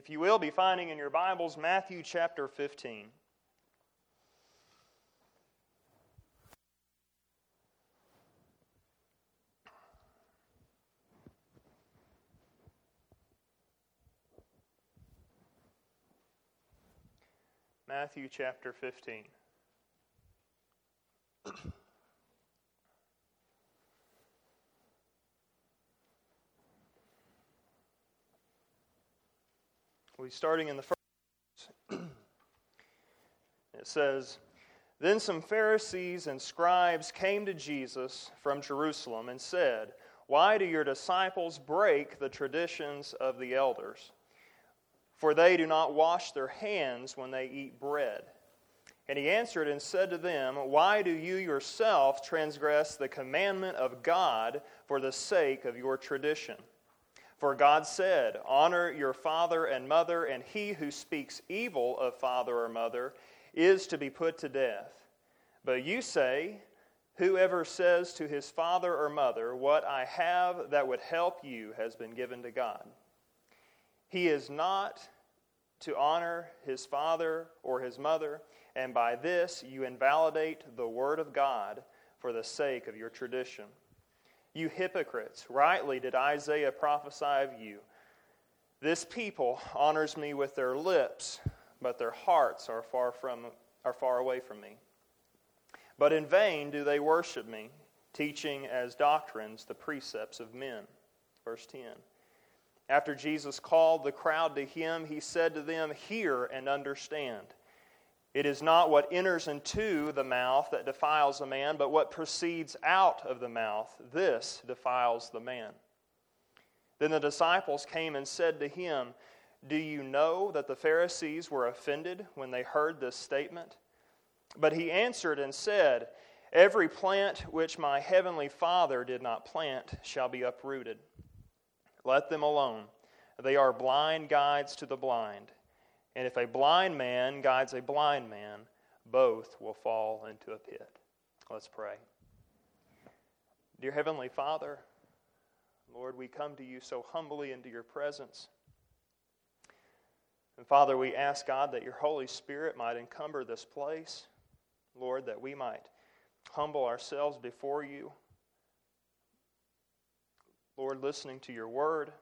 if you will, be finding in your Bibles Matthew chapter 15. Matthew chapter 15. We'll be starting in the first. it says, Then some Pharisees and scribes came to Jesus from Jerusalem and said, Why do your disciples break the traditions of the elders? For they do not wash their hands when they eat bread. And he answered and said to them, Why do you yourself transgress the commandment of God for the sake of your tradition? For God said, Honor your father and mother, and he who speaks evil of father or mother is to be put to death. But you say, Whoever says to his father or mother, What I have that would help you has been given to God. He is not to honor his father or his mother, and by this you invalidate the word of God for the sake of your tradition. You hypocrites, rightly did Isaiah prophesy of you. This people honors me with their lips, but their hearts are far, from, are far away from me. But in vain do they worship me, teaching as doctrines the precepts of men. Verse 10. After Jesus called the crowd to him, he said to them, Hear and understand. It is not what enters into the mouth that defiles a man, but what proceeds out of the mouth. This defiles the man. Then the disciples came and said to him, Do you know that the Pharisees were offended when they heard this statement? But he answered and said, Every plant which my heavenly Father did not plant shall be uprooted. Let them alone. They are blind guides to the blind. And if a blind man guides a blind man, both will fall into a pit. Let's pray. Dear Heavenly Father, Lord, we come to you so humbly into your presence. And Father, we ask God that your Holy Spirit might encumber this place. Lord, that we might humble ourselves before you. Lord, listening to your word,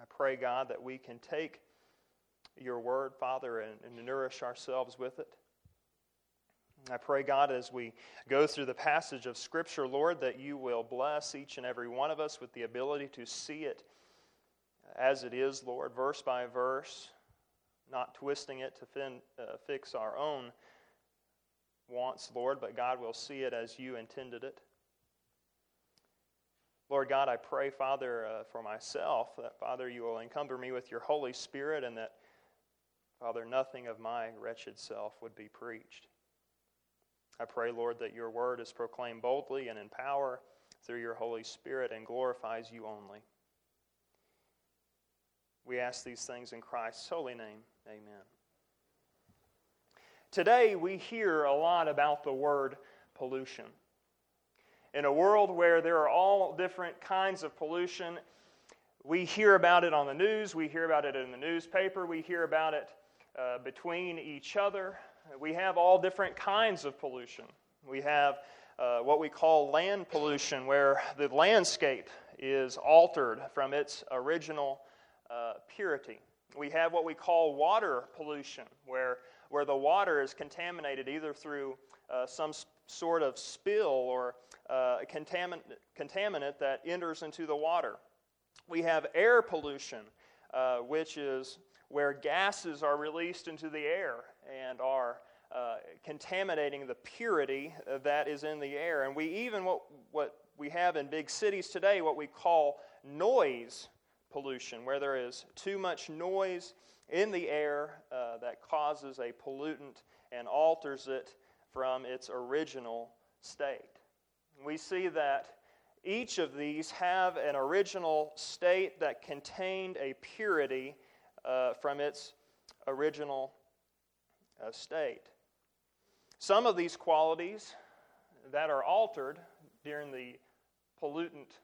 I pray, God, that we can take your word, Father, and, and nourish ourselves with it. I pray, God, as we go through the passage of Scripture, Lord, that you will bless each and every one of us with the ability to see it as it is, Lord, verse by verse, not twisting it to fin, uh, fix our own wants, Lord, but God will see it as you intended it. Lord God, I pray, Father, uh, for myself, that, Father, you will encumber me with your Holy Spirit and that Father, nothing of my wretched self would be preached. I pray, Lord, that your word is proclaimed boldly and in power through your Holy Spirit and glorifies you only. We ask these things in Christ's holy name. Amen. Today, we hear a lot about the word pollution. In a world where there are all different kinds of pollution, we hear about it on the news, we hear about it in the newspaper, we hear about it uh, between each other. We have all different kinds of pollution. We have uh, what we call land pollution, where the landscape is altered from its original uh, purity. We have what we call water pollution, where, where the water is contaminated either through uh, some sort of spill or uh, contamin- contaminant that enters into the water. We have air pollution, uh, which is where gases are released into the air and are uh, contaminating the purity that is in the air. And we even, what, what we have in big cities today, what we call noise pollution, where there is too much noise in the air uh, that causes a pollutant and alters it from its original state. We see that each of these have an original state that contained a purity uh, from its original uh, state. Some of these qualities that are altered during the pollutant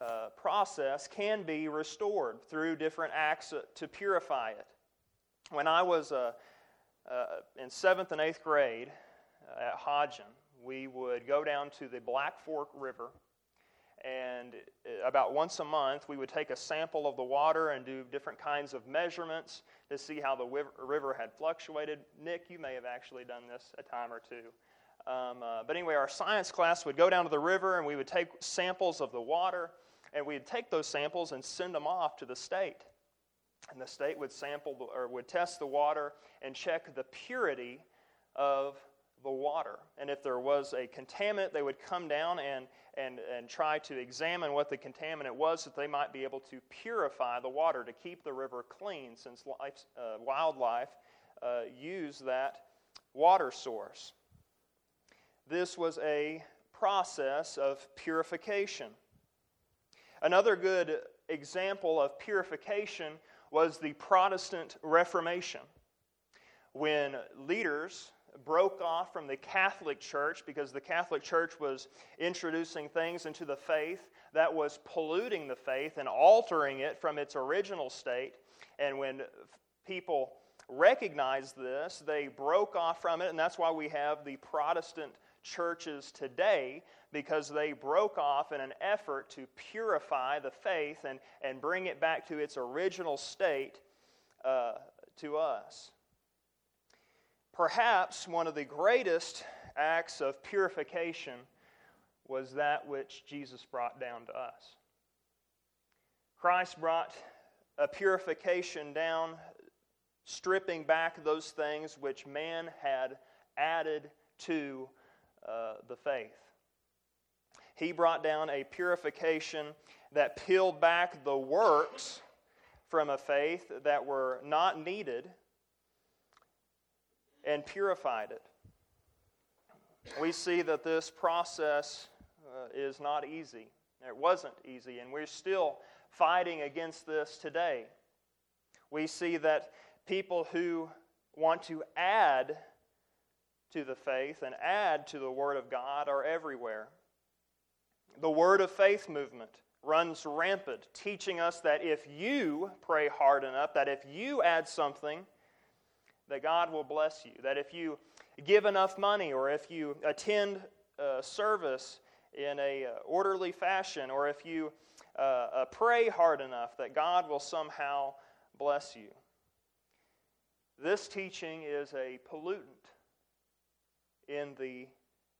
uh, process can be restored through different acts to purify it. When I was uh, uh, in seventh and eighth grade uh, at Hodgen, we would go down to the Black Fork River, and uh, about once a month we would take a sample of the water and do different kinds of measurements to see how the river had fluctuated. Nick, you may have actually done this a time or two. Um, uh, but anyway, our science class would go down to the river and we would take samples of the water and we'd take those samples and send them off to the state. And the state would sample or would test the water and check the purity of the water. And if there was a contaminant, they would come down and, and, and try to examine what the contaminant was that they might be able to purify the water to keep the river clean, since life, uh, wildlife uh, use that water source. This was a process of purification. Another good example of purification was the Protestant Reformation. When leaders broke off from the Catholic Church because the Catholic Church was introducing things into the faith that was polluting the faith and altering it from its original state. And when people recognized this, they broke off from it, and that's why we have the Protestant churches today because they broke off in an effort to purify the faith and, and bring it back to its original state uh, to us. Perhaps one of the greatest acts of purification was that which Jesus brought down to us. Christ brought a purification down, stripping back those things which man had added to uh, the faith. He brought down a purification that peeled back the works from a faith that were not needed and purified it. We see that this process uh, is not easy. It wasn't easy, and we're still fighting against this today. We see that people who want to add to the faith and add to the Word of God are everywhere. The Word of Faith movement runs rampant, teaching us that if you pray hard enough, that if you add something, that God will bless you. That if you give enough money, or if you attend a service in a uh, orderly fashion, or if you uh, uh, pray hard enough, that God will somehow bless you. This teaching is a pollutant in the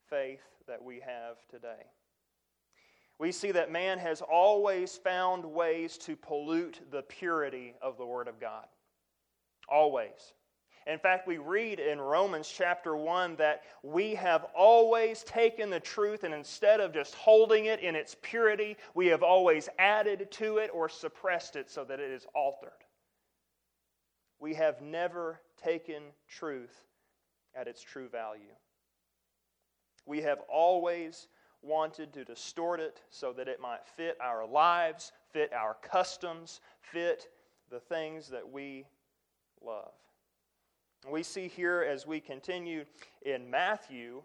faith that we have today. We see that man has always found ways to pollute the purity of the Word of God. Always. In fact, we read in Romans chapter 1 that we have always taken the truth and instead of just holding it in its purity, we have always added to it or suppressed it so that it is altered. We have never taken truth at its true value. We have always wanted to distort it so that it might fit our lives, fit our customs, fit the things that we love. We see here as we continue in Matthew,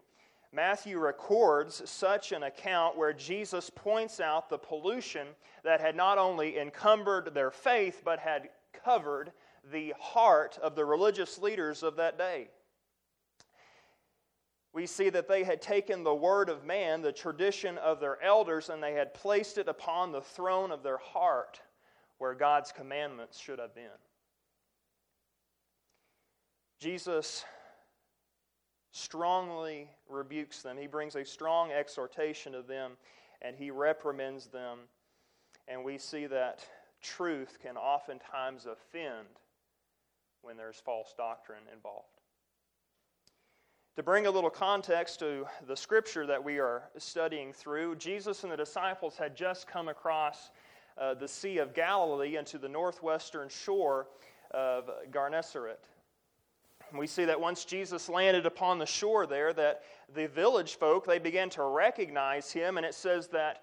Matthew records such an account where Jesus points out the pollution that had not only encumbered their faith, but had covered the heart of the religious leaders of that day we see that they had taken the word of man, the tradition of their elders, and they had placed it upon the throne of their heart where God's commandments should have been. Jesus strongly rebukes them. He brings a strong exhortation to them and he reprimands them. And we see that truth can oftentimes offend when there's false doctrine involved. To bring a little context to the scripture that we are studying through, Jesus and the disciples had just come across uh, the Sea of Galilee and to the northwestern shore of We see that once Jesus landed upon the shore there, that the village folk they began to recognize him, and it says that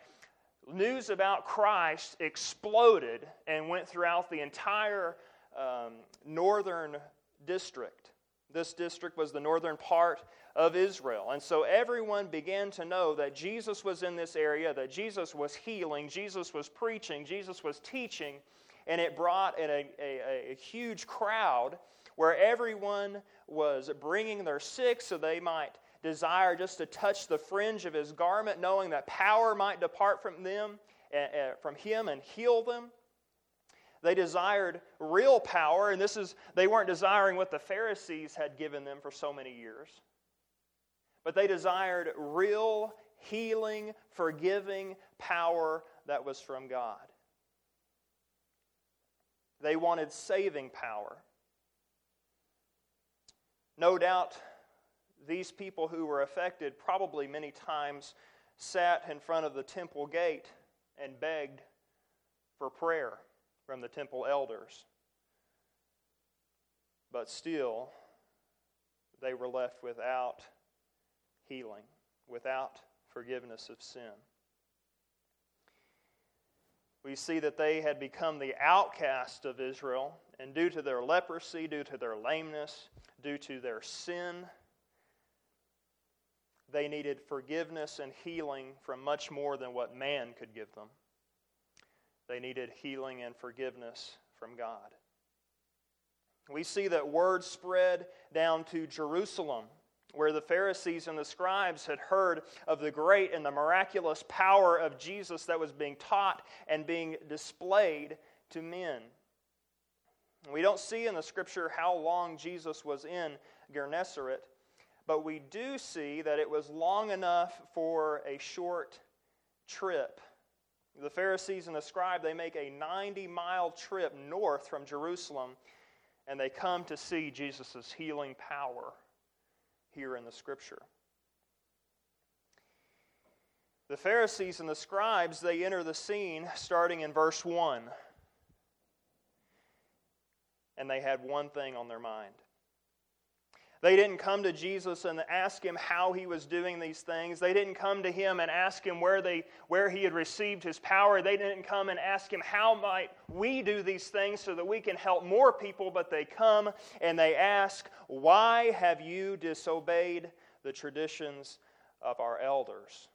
news about Christ exploded and went throughout the entire um, northern district This district was the northern part of Israel. And so everyone began to know that Jesus was in this area, that Jesus was healing, Jesus was preaching, Jesus was teaching, and it brought a, a, a huge crowd where everyone was bringing their sick so they might desire just to touch the fringe of his garment, knowing that power might depart from them, uh, from him, and heal them. They desired real power, and this is they weren't desiring what the Pharisees had given them for so many years. But they desired real healing, forgiving power that was from God. They wanted saving power. No doubt these people who were affected probably many times sat in front of the temple gate and begged for prayer from the temple elders. But still, they were left without healing, without forgiveness of sin. We see that they had become the outcast of Israel, and due to their leprosy, due to their lameness, due to their sin, they needed forgiveness and healing from much more than what man could give them. They needed healing and forgiveness from God. We see that word spread down to Jerusalem, where the Pharisees and the scribes had heard of the great and the miraculous power of Jesus that was being taught and being displayed to men. We don't see in the scripture how long Jesus was in Gennesaret, but we do see that it was long enough for a short trip. The Pharisees and the scribe, they make a 90 mile trip north from Jerusalem, and they come to see Jesus' healing power here in the scripture. The Pharisees and the scribes, they enter the scene starting in verse 1. And they had one thing on their mind they didn't come to Jesus and ask him how he was doing these things. They didn't come to him and ask him where, they, where he had received his power. They didn't come and ask him, How might we do these things so that we can help more people? But they come and they ask, Why have you disobeyed the traditions of our elders?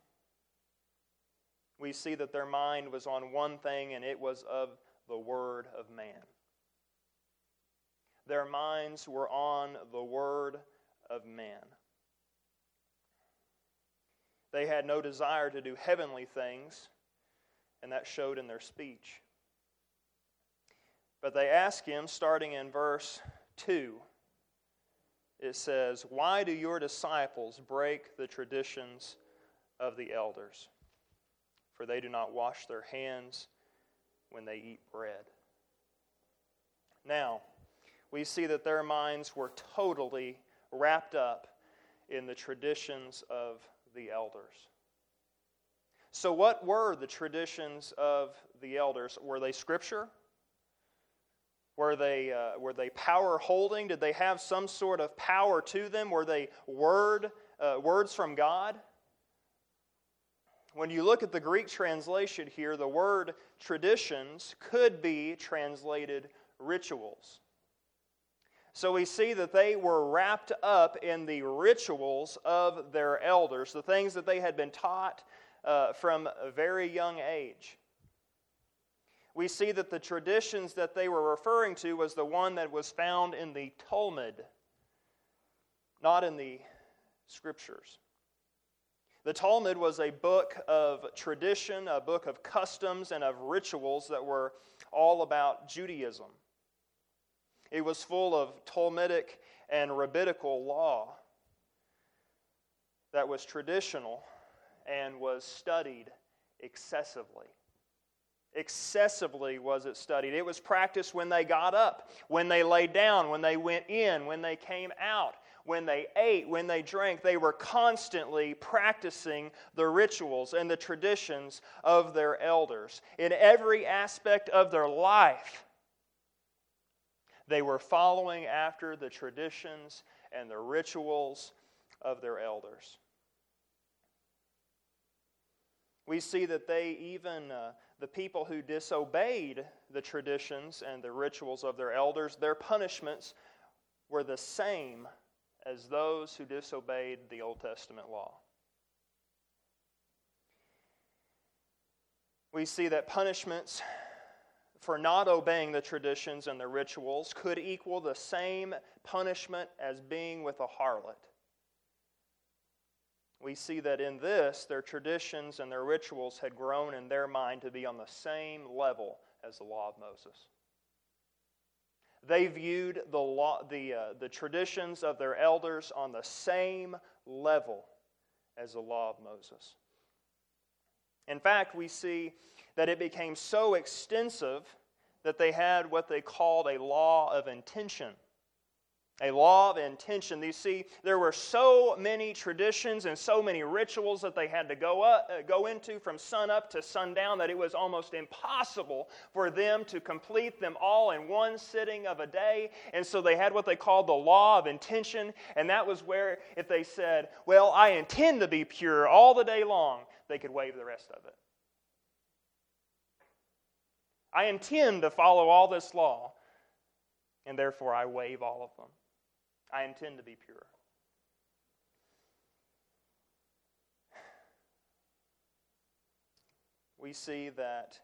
We see that their mind was on one thing, and it was of the word of man. Their minds were on the word of man. They had no desire to do heavenly things, and that showed in their speech. But they ask him, starting in verse 2, it says, Why do your disciples break the traditions of the elders? For they do not wash their hands when they eat bread. Now, we see that their minds were totally wrapped up in the traditions of the elders. So, what were the traditions of the elders? Were they scripture? Were they, uh, were they power holding? Did they have some sort of power to them? Were they word, uh, words from God? When you look at the Greek translation here, the word traditions could be translated rituals. So we see that they were wrapped up in the rituals of their elders, the things that they had been taught uh, from a very young age. We see that the traditions that they were referring to was the one that was found in the Talmud, not in the scriptures. The Talmud was a book of tradition, a book of customs, and of rituals that were all about Judaism. It was full of Talmudic and rabbinical law that was traditional and was studied excessively. Excessively was it studied. It was practiced when they got up, when they laid down, when they went in, when they came out, when they ate, when they drank. They were constantly practicing the rituals and the traditions of their elders. In every aspect of their life, they were following after the traditions and the rituals of their elders. We see that they, even uh, the people who disobeyed the traditions and the rituals of their elders, their punishments were the same as those who disobeyed the Old Testament law. We see that punishments for not obeying the traditions and the rituals could equal the same punishment as being with a harlot. We see that in this, their traditions and their rituals had grown in their mind to be on the same level as the law of Moses. They viewed the, law, the, uh, the traditions of their elders on the same level as the law of Moses. In fact, we see that it became so extensive that they had what they called a law of intention a law of intention. You see, there were so many traditions and so many rituals that they had to go, up, uh, go into from sun up to sundown that it was almost impossible for them to complete them all in one sitting of a day. And so they had what they called the law of intention. And that was where, if they said, Well, I intend to be pure all the day long, they could waive the rest of it. I intend to follow all this law, and therefore I waive all of them. I intend to be pure. We see that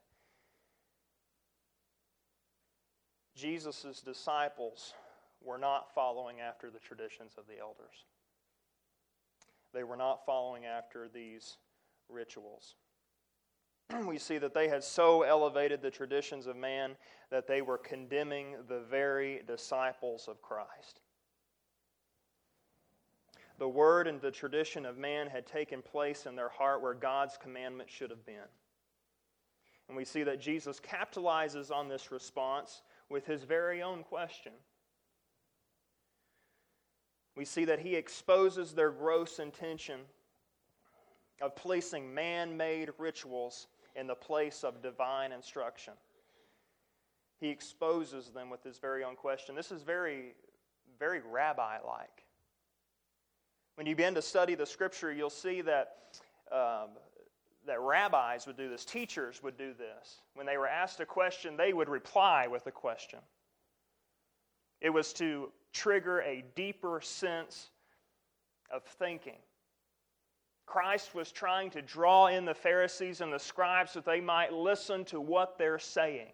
Jesus' disciples were not following after the traditions of the elders. They were not following after these rituals. we see that they had so elevated the traditions of man that they were condemning the very disciples of Christ the word and the tradition of man had taken place in their heart where God's commandment should have been. And we see that Jesus capitalizes on this response with his very own question. We see that he exposes their gross intention of placing man made rituals in the place of divine instruction. He exposes them with his very own question. This is very, very rabbi like. When you begin to study the scripture, you'll see that, um, that rabbis would do this, teachers would do this. When they were asked a question, they would reply with a question. It was to trigger a deeper sense of thinking. Christ was trying to draw in the Pharisees and the scribes that they might listen to what they're saying.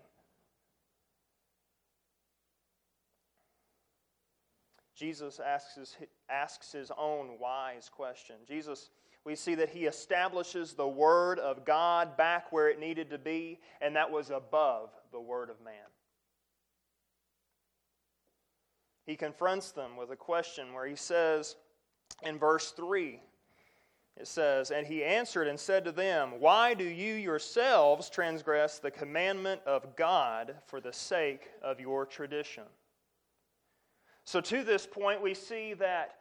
Jesus asks his, asks his own wise question. Jesus, we see that he establishes the Word of God back where it needed to be, and that was above the Word of man. He confronts them with a question where he says in verse 3, it says, And he answered and said to them, Why do you yourselves transgress the commandment of God for the sake of your tradition? So, to this point, we see that,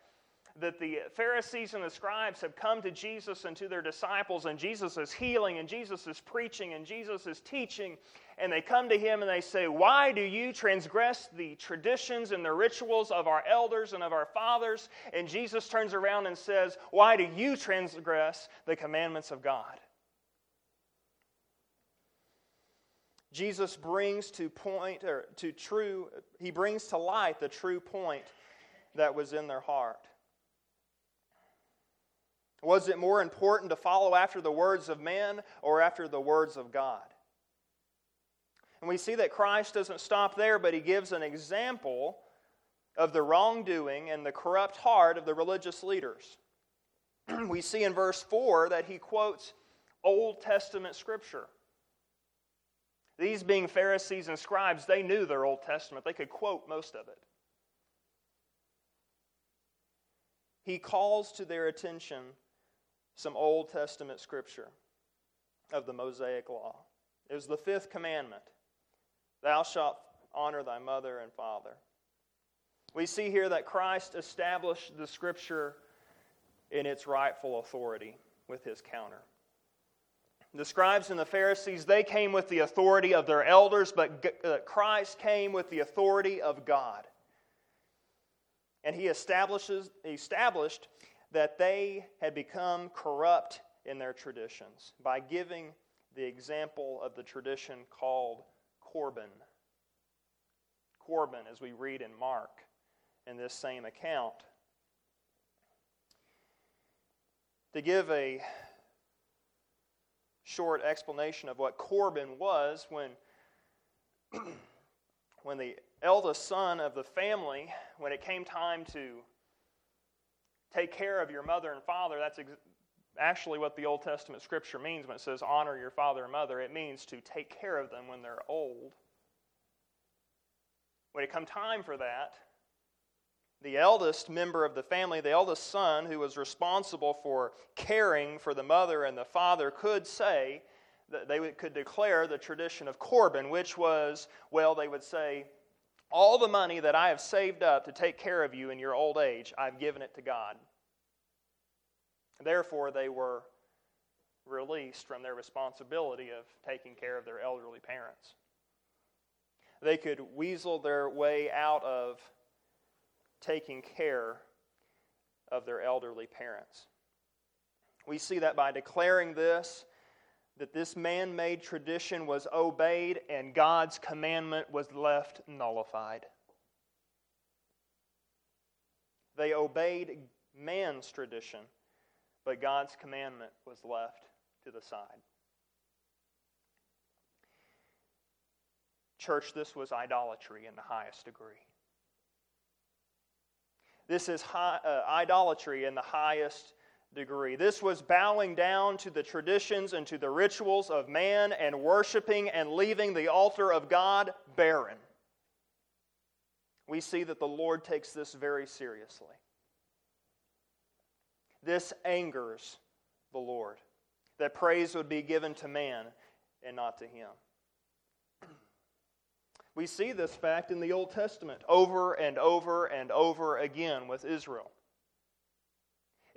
that the Pharisees and the scribes have come to Jesus and to their disciples, and Jesus is healing, and Jesus is preaching, and Jesus is teaching. And they come to him and they say, Why do you transgress the traditions and the rituals of our elders and of our fathers? And Jesus turns around and says, Why do you transgress the commandments of God? Jesus brings to point or to true he brings to light the true point that was in their heart. Was it more important to follow after the words of men or after the words of God? And we see that Christ doesn't stop there, but he gives an example of the wrongdoing and the corrupt heart of the religious leaders. we see in verse 4 that he quotes Old Testament scripture. These being Pharisees and scribes, they knew their Old Testament. They could quote most of it. He calls to their attention some Old Testament scripture of the Mosaic Law. It was the fifth commandment Thou shalt honor thy mother and father. We see here that Christ established the scripture in its rightful authority with his counter. The scribes and the Pharisees, they came with the authority of their elders, but uh, Christ came with the authority of God. And he establishes, established that they had become corrupt in their traditions by giving the example of the tradition called Corban. Corban, as we read in Mark in this same account. To give a short explanation of what Corban was, when, when the eldest son of the family, when it came time to take care of your mother and father, that's ex- actually what the Old Testament scripture means when it says honor your father and mother. It means to take care of them when they're old. When it come time for that, the eldest member of the family, the eldest son who was responsible for caring for the mother and the father, could say, that they could declare the tradition of Corban, which was, well, they would say, all the money that I have saved up to take care of you in your old age, I've given it to God. Therefore, they were released from their responsibility of taking care of their elderly parents. They could weasel their way out of taking care of their elderly parents. We see that by declaring this, that this man made tradition was obeyed and God's commandment was left nullified. They obeyed man's tradition, but God's commandment was left to the side. Church, this was idolatry in the highest degree. This is high, uh, idolatry in the highest degree. This was bowing down to the traditions and to the rituals of man and worshiping and leaving the altar of God barren. We see that the Lord takes this very seriously. This angers the Lord, that praise would be given to man and not to him. We see this fact in the Old Testament over and over and over again with Israel.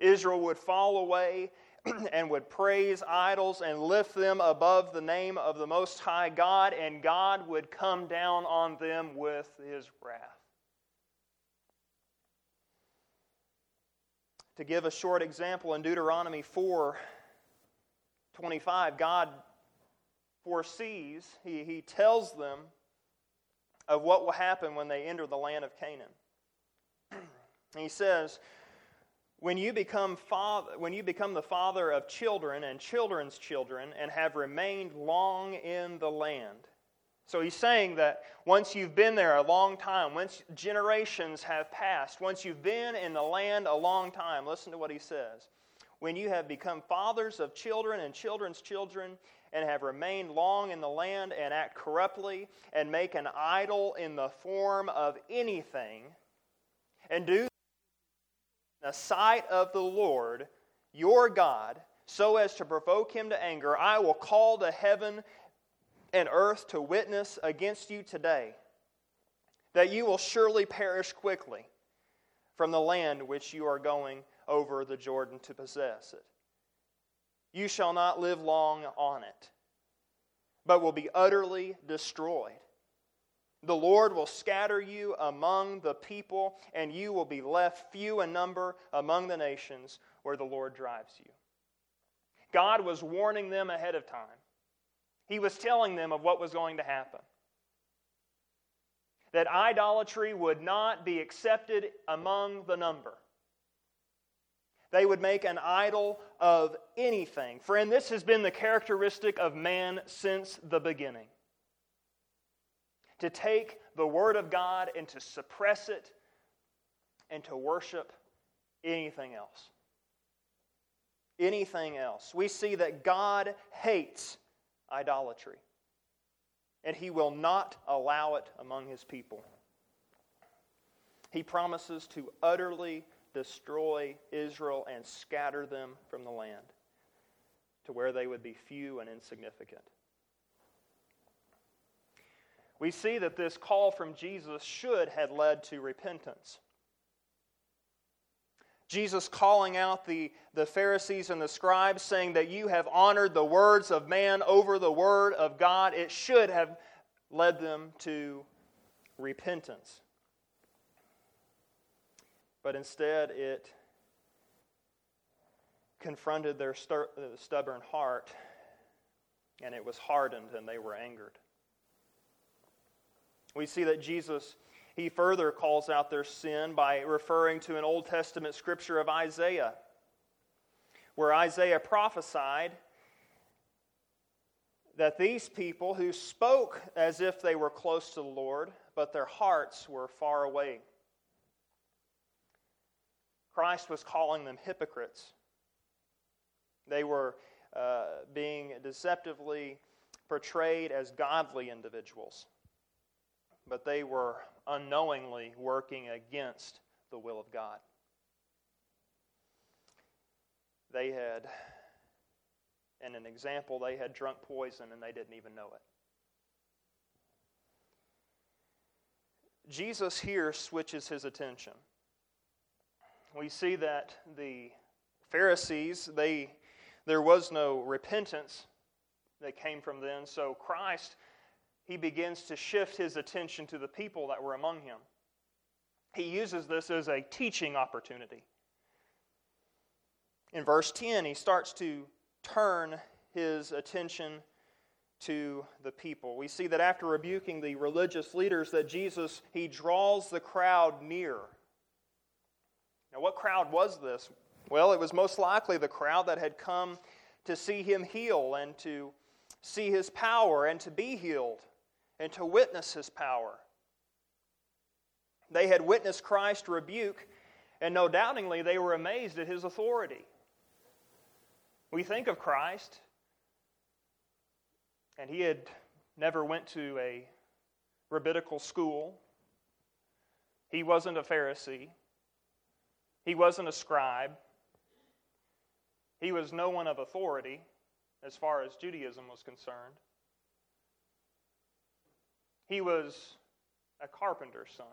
Israel would fall away and would praise idols and lift them above the name of the Most High God, and God would come down on them with his wrath. To give a short example, in Deuteronomy 4 25, God foresees, he, he tells them of what will happen when they enter the land of Canaan. he says, when you become father, when you become the father of children and children's children and have remained long in the land. So he's saying that once you've been there a long time, once generations have passed, once you've been in the land a long time, listen to what he says. When you have become fathers of children and children's children and have remained long in the land and act corruptly and make an idol in the form of anything and do the sight of the Lord your God so as to provoke him to anger, I will call the heaven and earth to witness against you today that you will surely perish quickly from the land which you are going over the Jordan to possess it. You shall not live long on it, but will be utterly destroyed. The Lord will scatter you among the people, and you will be left few in number among the nations where the Lord drives you. God was warning them ahead of time. He was telling them of what was going to happen. That idolatry would not be accepted among the number. They would make an idol of anything. Friend, this has been the characteristic of man since the beginning. To take the Word of God and to suppress it and to worship anything else. Anything else. We see that God hates idolatry, and He will not allow it among His people. He promises to utterly destroy Israel and scatter them from the land to where they would be few and insignificant. We see that this call from Jesus should have led to repentance. Jesus calling out the, the Pharisees and the scribes, saying that you have honored the words of man over the word of God, it should have led them to repentance but instead it confronted their uh, stubborn heart and it was hardened and they were angered. We see that Jesus, he further calls out their sin by referring to an Old Testament scripture of Isaiah, where Isaiah prophesied that these people who spoke as if they were close to the Lord, but their hearts were far away. Christ was calling them hypocrites. They were uh, being deceptively portrayed as godly individuals, but they were unknowingly working against the will of God. They had, in an example, they had drunk poison and they didn't even know it. Jesus here switches his attention. We see that the Pharisees, they there was no repentance that came from them. So Christ, he begins to shift his attention to the people that were among him. He uses this as a teaching opportunity. In verse 10, he starts to turn his attention to the people. We see that after rebuking the religious leaders that Jesus he draws the crowd near. Now what crowd was this? Well, it was most likely the crowd that had come to see him heal and to see his power and to be healed and to witness his power. They had witnessed Christ rebuke, and no doubtingly they were amazed at his authority. We think of Christ, and he had never went to a rabbinical school. He wasn't a Pharisee. He wasn't a scribe. He was no one of authority as far as Judaism was concerned. He was a carpenter's son.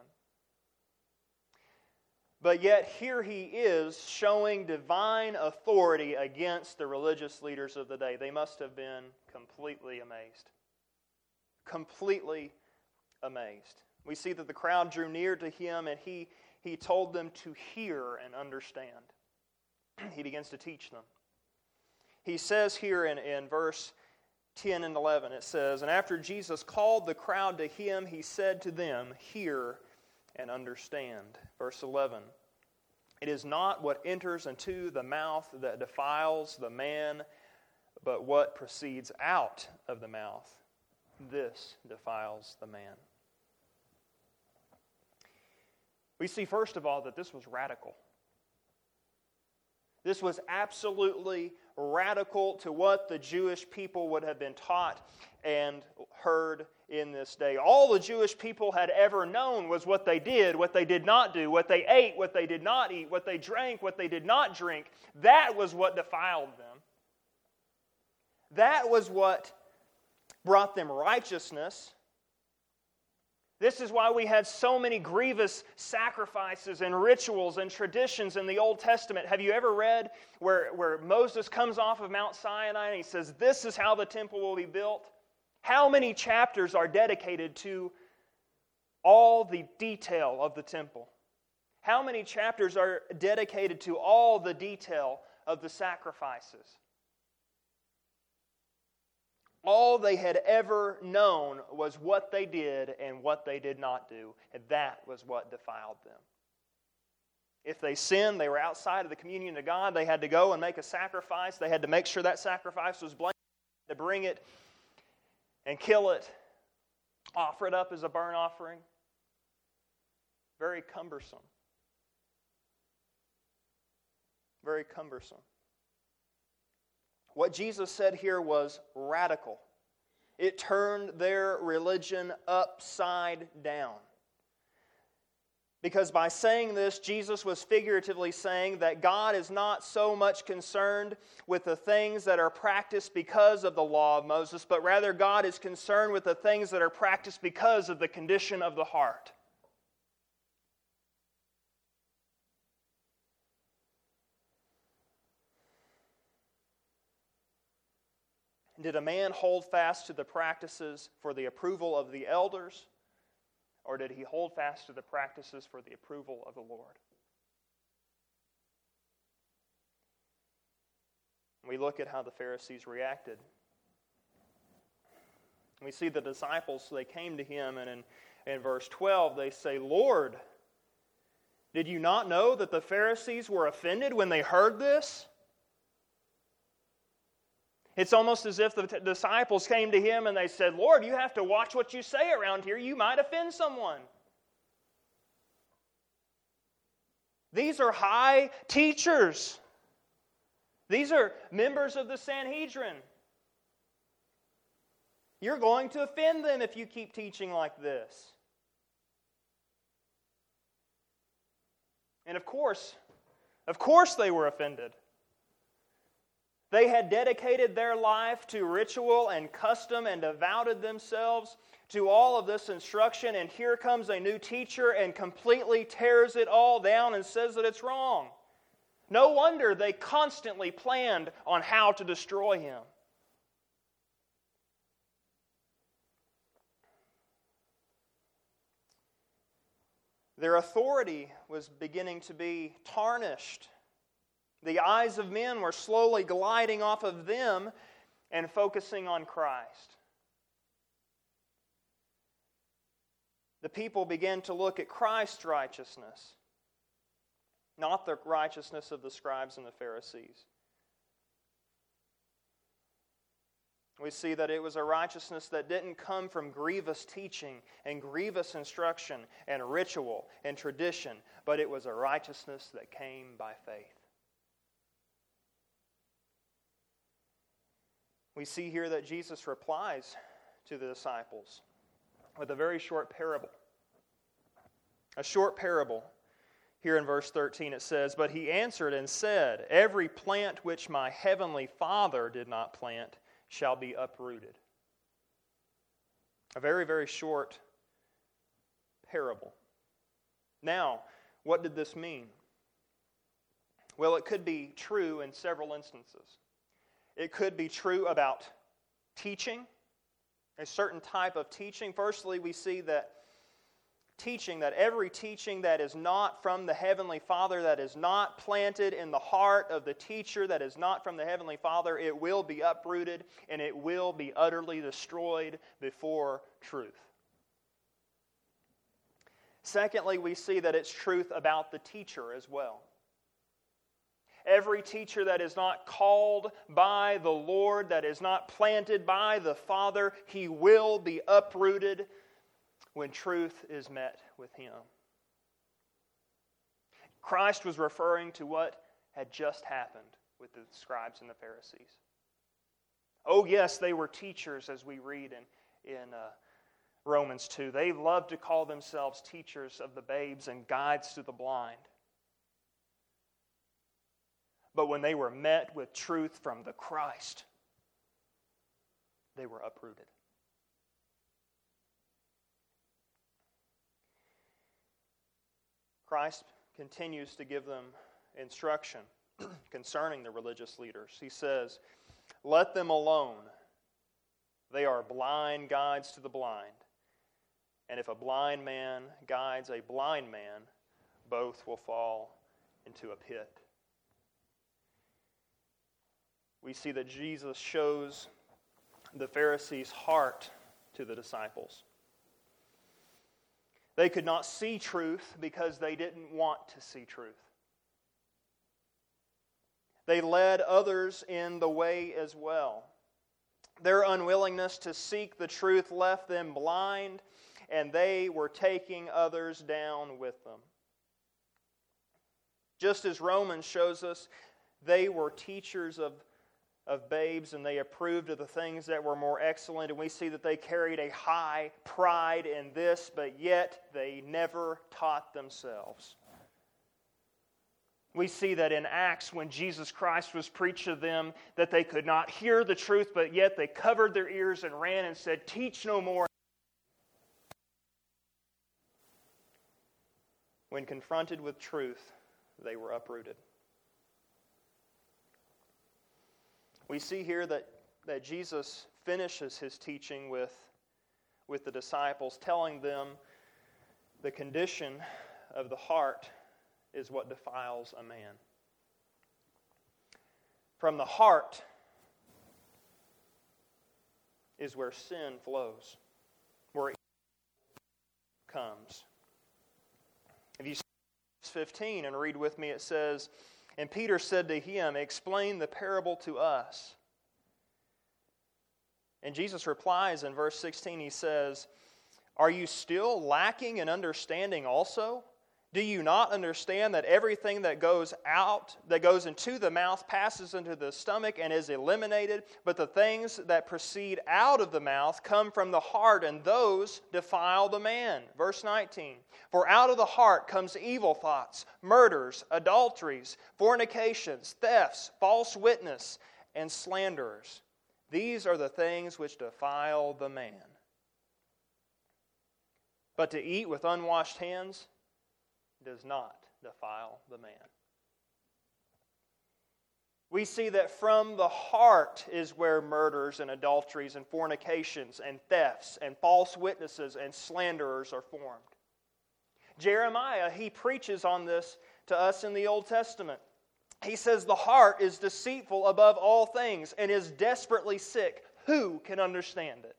But yet, here he is showing divine authority against the religious leaders of the day. They must have been completely amazed. Completely amazed. We see that the crowd drew near to him and he, he told them to hear and understand. he begins to teach them he says here in, in verse 10 and 11, it says, And after Jesus called the crowd to him, he said to them, Hear and understand. Verse 11, It is not what enters into the mouth that defiles the man, but what proceeds out of the mouth. This defiles the man. We see, first of all, that this was radical. This was absolutely radical to what the Jewish people would have been taught and heard in this day. All the Jewish people had ever known was what they did, what they did not do, what they ate, what they did not eat, what they drank, what they did not drink. That was what defiled them. That was what brought them righteousness. This is why we had so many grievous sacrifices and rituals and traditions in the Old Testament. Have you ever read where, where Moses comes off of Mount Sinai and he says, This is how the temple will be built? How many chapters are dedicated to all the detail of the temple? How many chapters are dedicated to all the detail of the sacrifices? All they had ever known was what they did and what they did not do, and that was what defiled them. If they sinned, they were outside of the communion of God. They had to go and make a sacrifice. They had to make sure that sacrifice was blameless, to bring it and kill it, offer it up as a burnt offering. Very cumbersome. Very cumbersome. What Jesus said here was radical. It turned their religion upside down. Because by saying this, Jesus was figuratively saying that God is not so much concerned with the things that are practiced because of the law of Moses, but rather God is concerned with the things that are practiced because of the condition of the heart. Did a man hold fast to the practices for the approval of the elders, or did he hold fast to the practices for the approval of the Lord? We look at how the Pharisees reacted. We see the disciples, they came to him, and in, in verse 12, they say, Lord, did you not know that the Pharisees were offended when they heard this? It's almost as if the t- disciples came to him and they said, Lord, you have to watch what you say around here. You might offend someone. These are high teachers. These are members of the Sanhedrin. You're going to offend them if you keep teaching like this. And of course, of course they were offended. They had dedicated their life to ritual and custom and devoted themselves to all of this instruction, and here comes a new teacher and completely tears it all down and says that it's wrong. No wonder they constantly planned on how to destroy him. Their authority was beginning to be tarnished the eyes of men were slowly gliding off of them and focusing on Christ. The people began to look at Christ's righteousness, not the righteousness of the scribes and the Pharisees. We see that it was a righteousness that didn't come from grievous teaching and grievous instruction and ritual and tradition, but it was a righteousness that came by faith. We see here that Jesus replies to the disciples with a very short parable. A short parable. Here in verse 13 it says, But he answered and said, Every plant which my heavenly Father did not plant shall be uprooted. A very, very short parable. Now, what did this mean? Well, it could be true in several instances. It could be true about teaching, a certain type of teaching. Firstly, we see that teaching, that every teaching that is not from the Heavenly Father, that is not planted in the heart of the teacher, that is not from the Heavenly Father, it will be uprooted and it will be utterly destroyed before truth. Secondly, we see that it's truth about the teacher as well. Every teacher that is not called by the Lord, that is not planted by the Father, he will be uprooted when truth is met with him. Christ was referring to what had just happened with the scribes and the Pharisees. Oh, yes, they were teachers, as we read in, in uh, Romans 2. They loved to call themselves teachers of the babes and guides to the blind. But when they were met with truth from the Christ, they were uprooted. Christ continues to give them instruction concerning the religious leaders. He says, Let them alone. They are blind guides to the blind. And if a blind man guides a blind man, both will fall into a pit we see that Jesus shows the Pharisees' heart to the disciples. They could not see truth because they didn't want to see truth. They led others in the way as well. Their unwillingness to seek the truth left them blind, and they were taking others down with them. Just as Romans shows us, they were teachers of of babes and they approved of the things that were more excellent. And we see that they carried a high pride in this, but yet they never taught themselves. We see that in Acts when Jesus Christ was preached to them, that they could not hear the truth, but yet they covered their ears and ran and said, Teach no more. When confronted with truth, they were uprooted. We see here that, that Jesus finishes his teaching with, with the disciples, telling them the condition of the heart is what defiles a man. From the heart is where sin flows, where it comes. If you verse 15 and read with me, it says, and Peter said to him, Explain the parable to us. And Jesus replies in verse 16, he says, Are you still lacking in understanding also? Do you not understand that everything that goes out, that goes into the mouth, passes into the stomach and is eliminated? But the things that proceed out of the mouth come from the heart, and those defile the man. Verse 19 For out of the heart comes evil thoughts, murders, adulteries, fornications, thefts, false witness, and slanderers. These are the things which defile the man. But to eat with unwashed hands, does not defile the man. We see that from the heart is where murders and adulteries and fornications and thefts and false witnesses and slanderers are formed. Jeremiah, he preaches on this to us in the Old Testament. He says, The heart is deceitful above all things and is desperately sick. Who can understand it?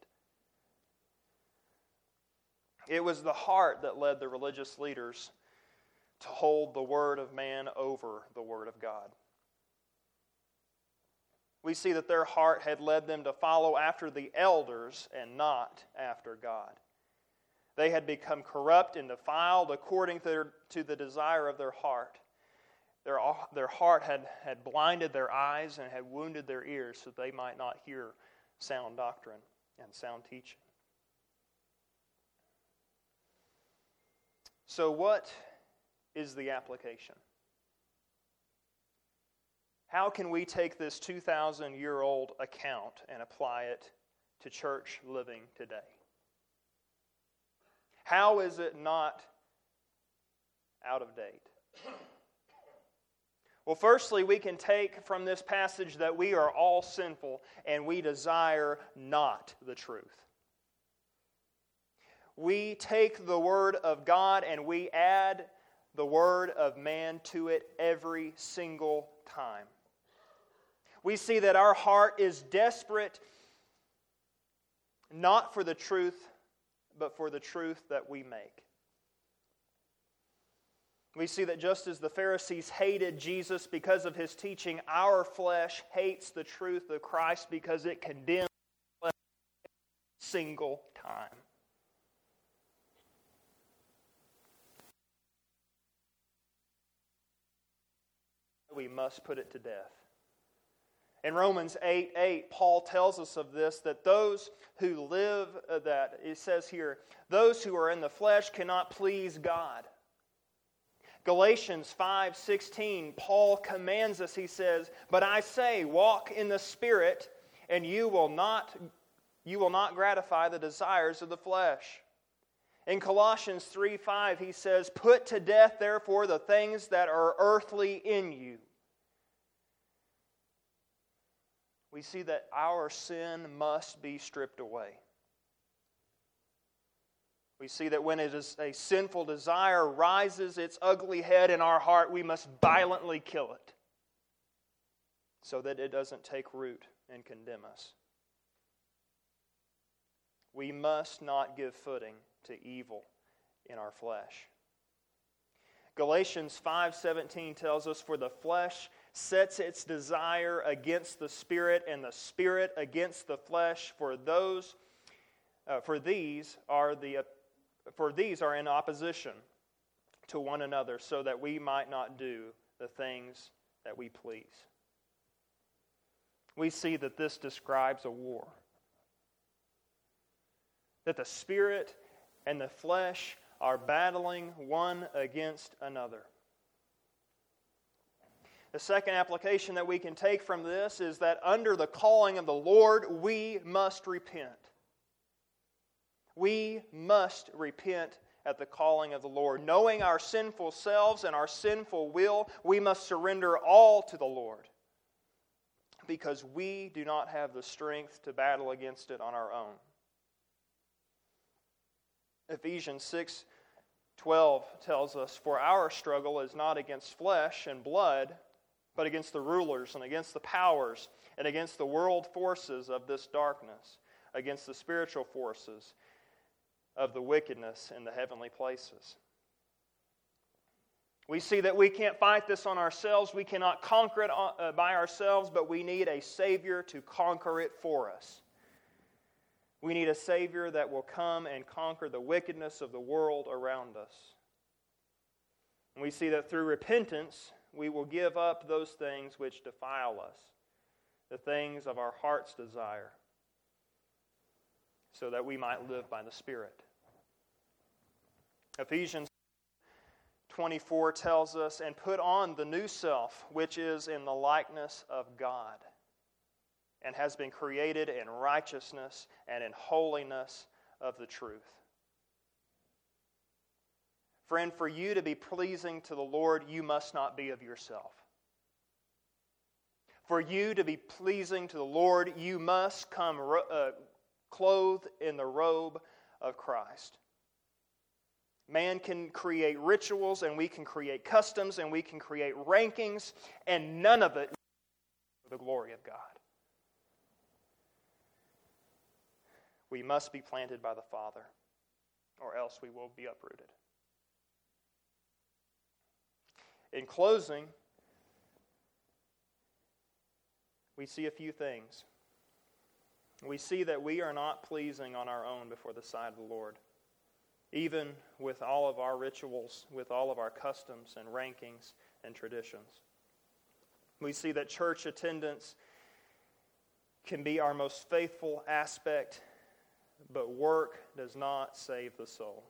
It was the heart that led the religious leaders to hold the word of man over the word of God. We see that their heart had led them to follow after the elders and not after God. They had become corrupt and defiled according to, their, to the desire of their heart. Their, their heart had, had blinded their eyes and had wounded their ears so they might not hear sound doctrine and sound teaching. So, what is the application. How can we take this 2,000 year old account and apply it to church living today? How is it not out of date? Well, firstly, we can take from this passage that we are all sinful and we desire not the truth. We take the Word of God and we add the word of man to it every single time. We see that our heart is desperate not for the truth, but for the truth that we make. We see that just as the Pharisees hated Jesus because of his teaching, our flesh hates the truth of Christ because it condemns single time. We must put it to death. In Romans 8 8, Paul tells us of this that those who live, uh, that it says here, those who are in the flesh cannot please God. Galatians 5 16, Paul commands us, he says, But I say, walk in the Spirit, and you will not, you will not gratify the desires of the flesh. In Colossians 3 5, he says, Put to death, therefore, the things that are earthly in you we see that our sin must be stripped away. We see that when it is a sinful desire rises its ugly head in our heart, we must violently kill it so that it doesn't take root and condemn us. We must not give footing to evil in our flesh. Galatians 5:17 tells us for the flesh sets its desire against the spirit and the spirit against the flesh. For those uh, for these are the uh, for these are in opposition to one another so that we might not do the things that we please. We see that this describes a war. That the spirit and the flesh are battling one against another. The second application that we can take from this is that under the calling of the Lord, we must repent. We must repent at the calling of the Lord. Knowing our sinful selves and our sinful will, we must surrender all to the Lord because we do not have the strength to battle against it on our own. Ephesians 6 12 tells us, For our struggle is not against flesh and blood, but against the rulers and against the powers and against the world forces of this darkness, against the spiritual forces of the wickedness in the heavenly places. We see that we can't fight this on ourselves. We cannot conquer it uh, by ourselves, but we need a Savior to conquer it for us. We need a Savior that will come and conquer the wickedness of the world around us. And we see that through repentance, we will give up those things which defile us, the things of our heart's desire, so that we might live by the Spirit. Ephesians 24 tells us, and put on the new self, which is in the likeness of God, and has been created in righteousness and in holiness of the truth. Friend, for you to be pleasing to the Lord, you must not be of yourself. For you to be pleasing to the Lord, you must come uh, clothed in the robe of Christ. Man can create rituals and we can create customs and we can create rankings, and none of it for the glory of God. We must be planted by the Father, or else we will be uprooted. In closing, we see a few things. We see that we are not pleasing on our own before the sight of the Lord even with all of our rituals, with all of our customs and rankings and traditions. We see that church attendance can be our most faithful aspect, but work does not save the soul.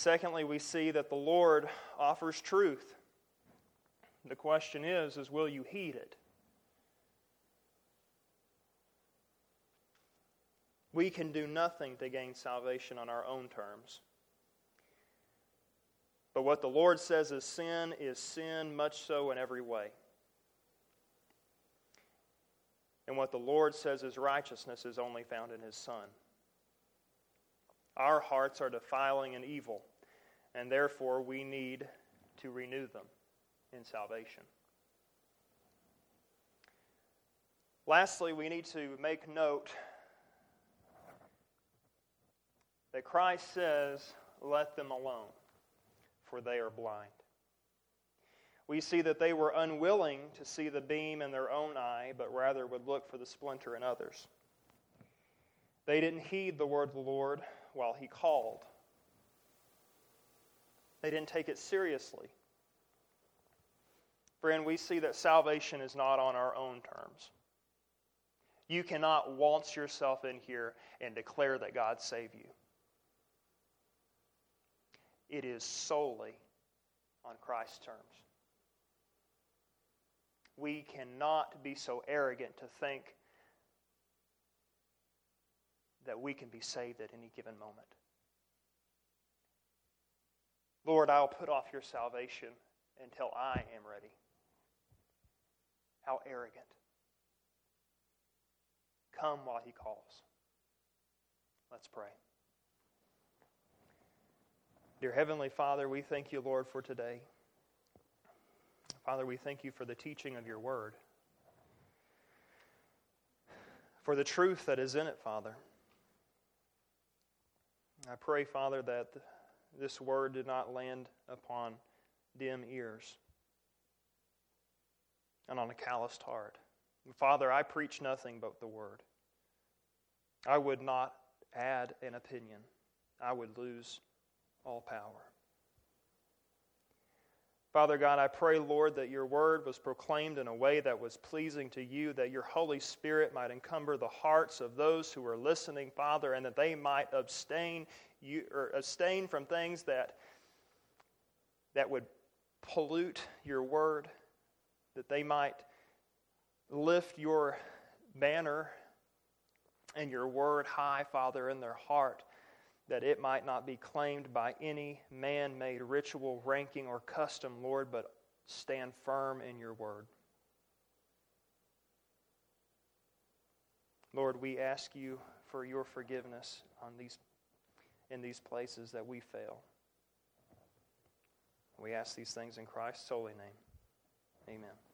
Secondly, we see that the Lord offers truth. The question is, is will you heed it? We can do nothing to gain salvation on our own terms. But what the Lord says is sin is sin, much so in every way. And what the Lord says is righteousness is only found in His Son. Our hearts are defiling and evil, and therefore we need to renew them in salvation. Lastly, we need to make note that Christ says, Let them alone, for they are blind. We see that they were unwilling to see the beam in their own eye, but rather would look for the splinter in others. They didn't heed the word of the Lord while he called. They didn't take it seriously. Friend, we see that salvation is not on our own terms. You cannot waltz yourself in here and declare that God saved you. It is solely on Christ's terms. We cannot be so arrogant to think that we can be saved at any given moment. Lord, I'll put off your salvation until I am ready. How arrogant. Come while he calls. Let's pray. Dear Heavenly Father, we thank you, Lord, for today. Father, we thank you for the teaching of your word, for the truth that is in it, Father. I pray, Father, that this word did not land upon dim ears and on a calloused heart. Father, I preach nothing but the word. I would not add an opinion, I would lose all power. Father God, I pray, Lord, that your word was proclaimed in a way that was pleasing to you, that your Holy Spirit might encumber the hearts of those who are listening, Father, and that they might abstain, you, or abstain from things that, that would pollute your word, that they might lift your banner and your word high, Father, in their heart that it might not be claimed by any man made ritual, ranking, or custom, Lord, but stand firm in your word. Lord, we ask you for your forgiveness on these, in these places that we fail. We ask these things in Christ's holy name. Amen.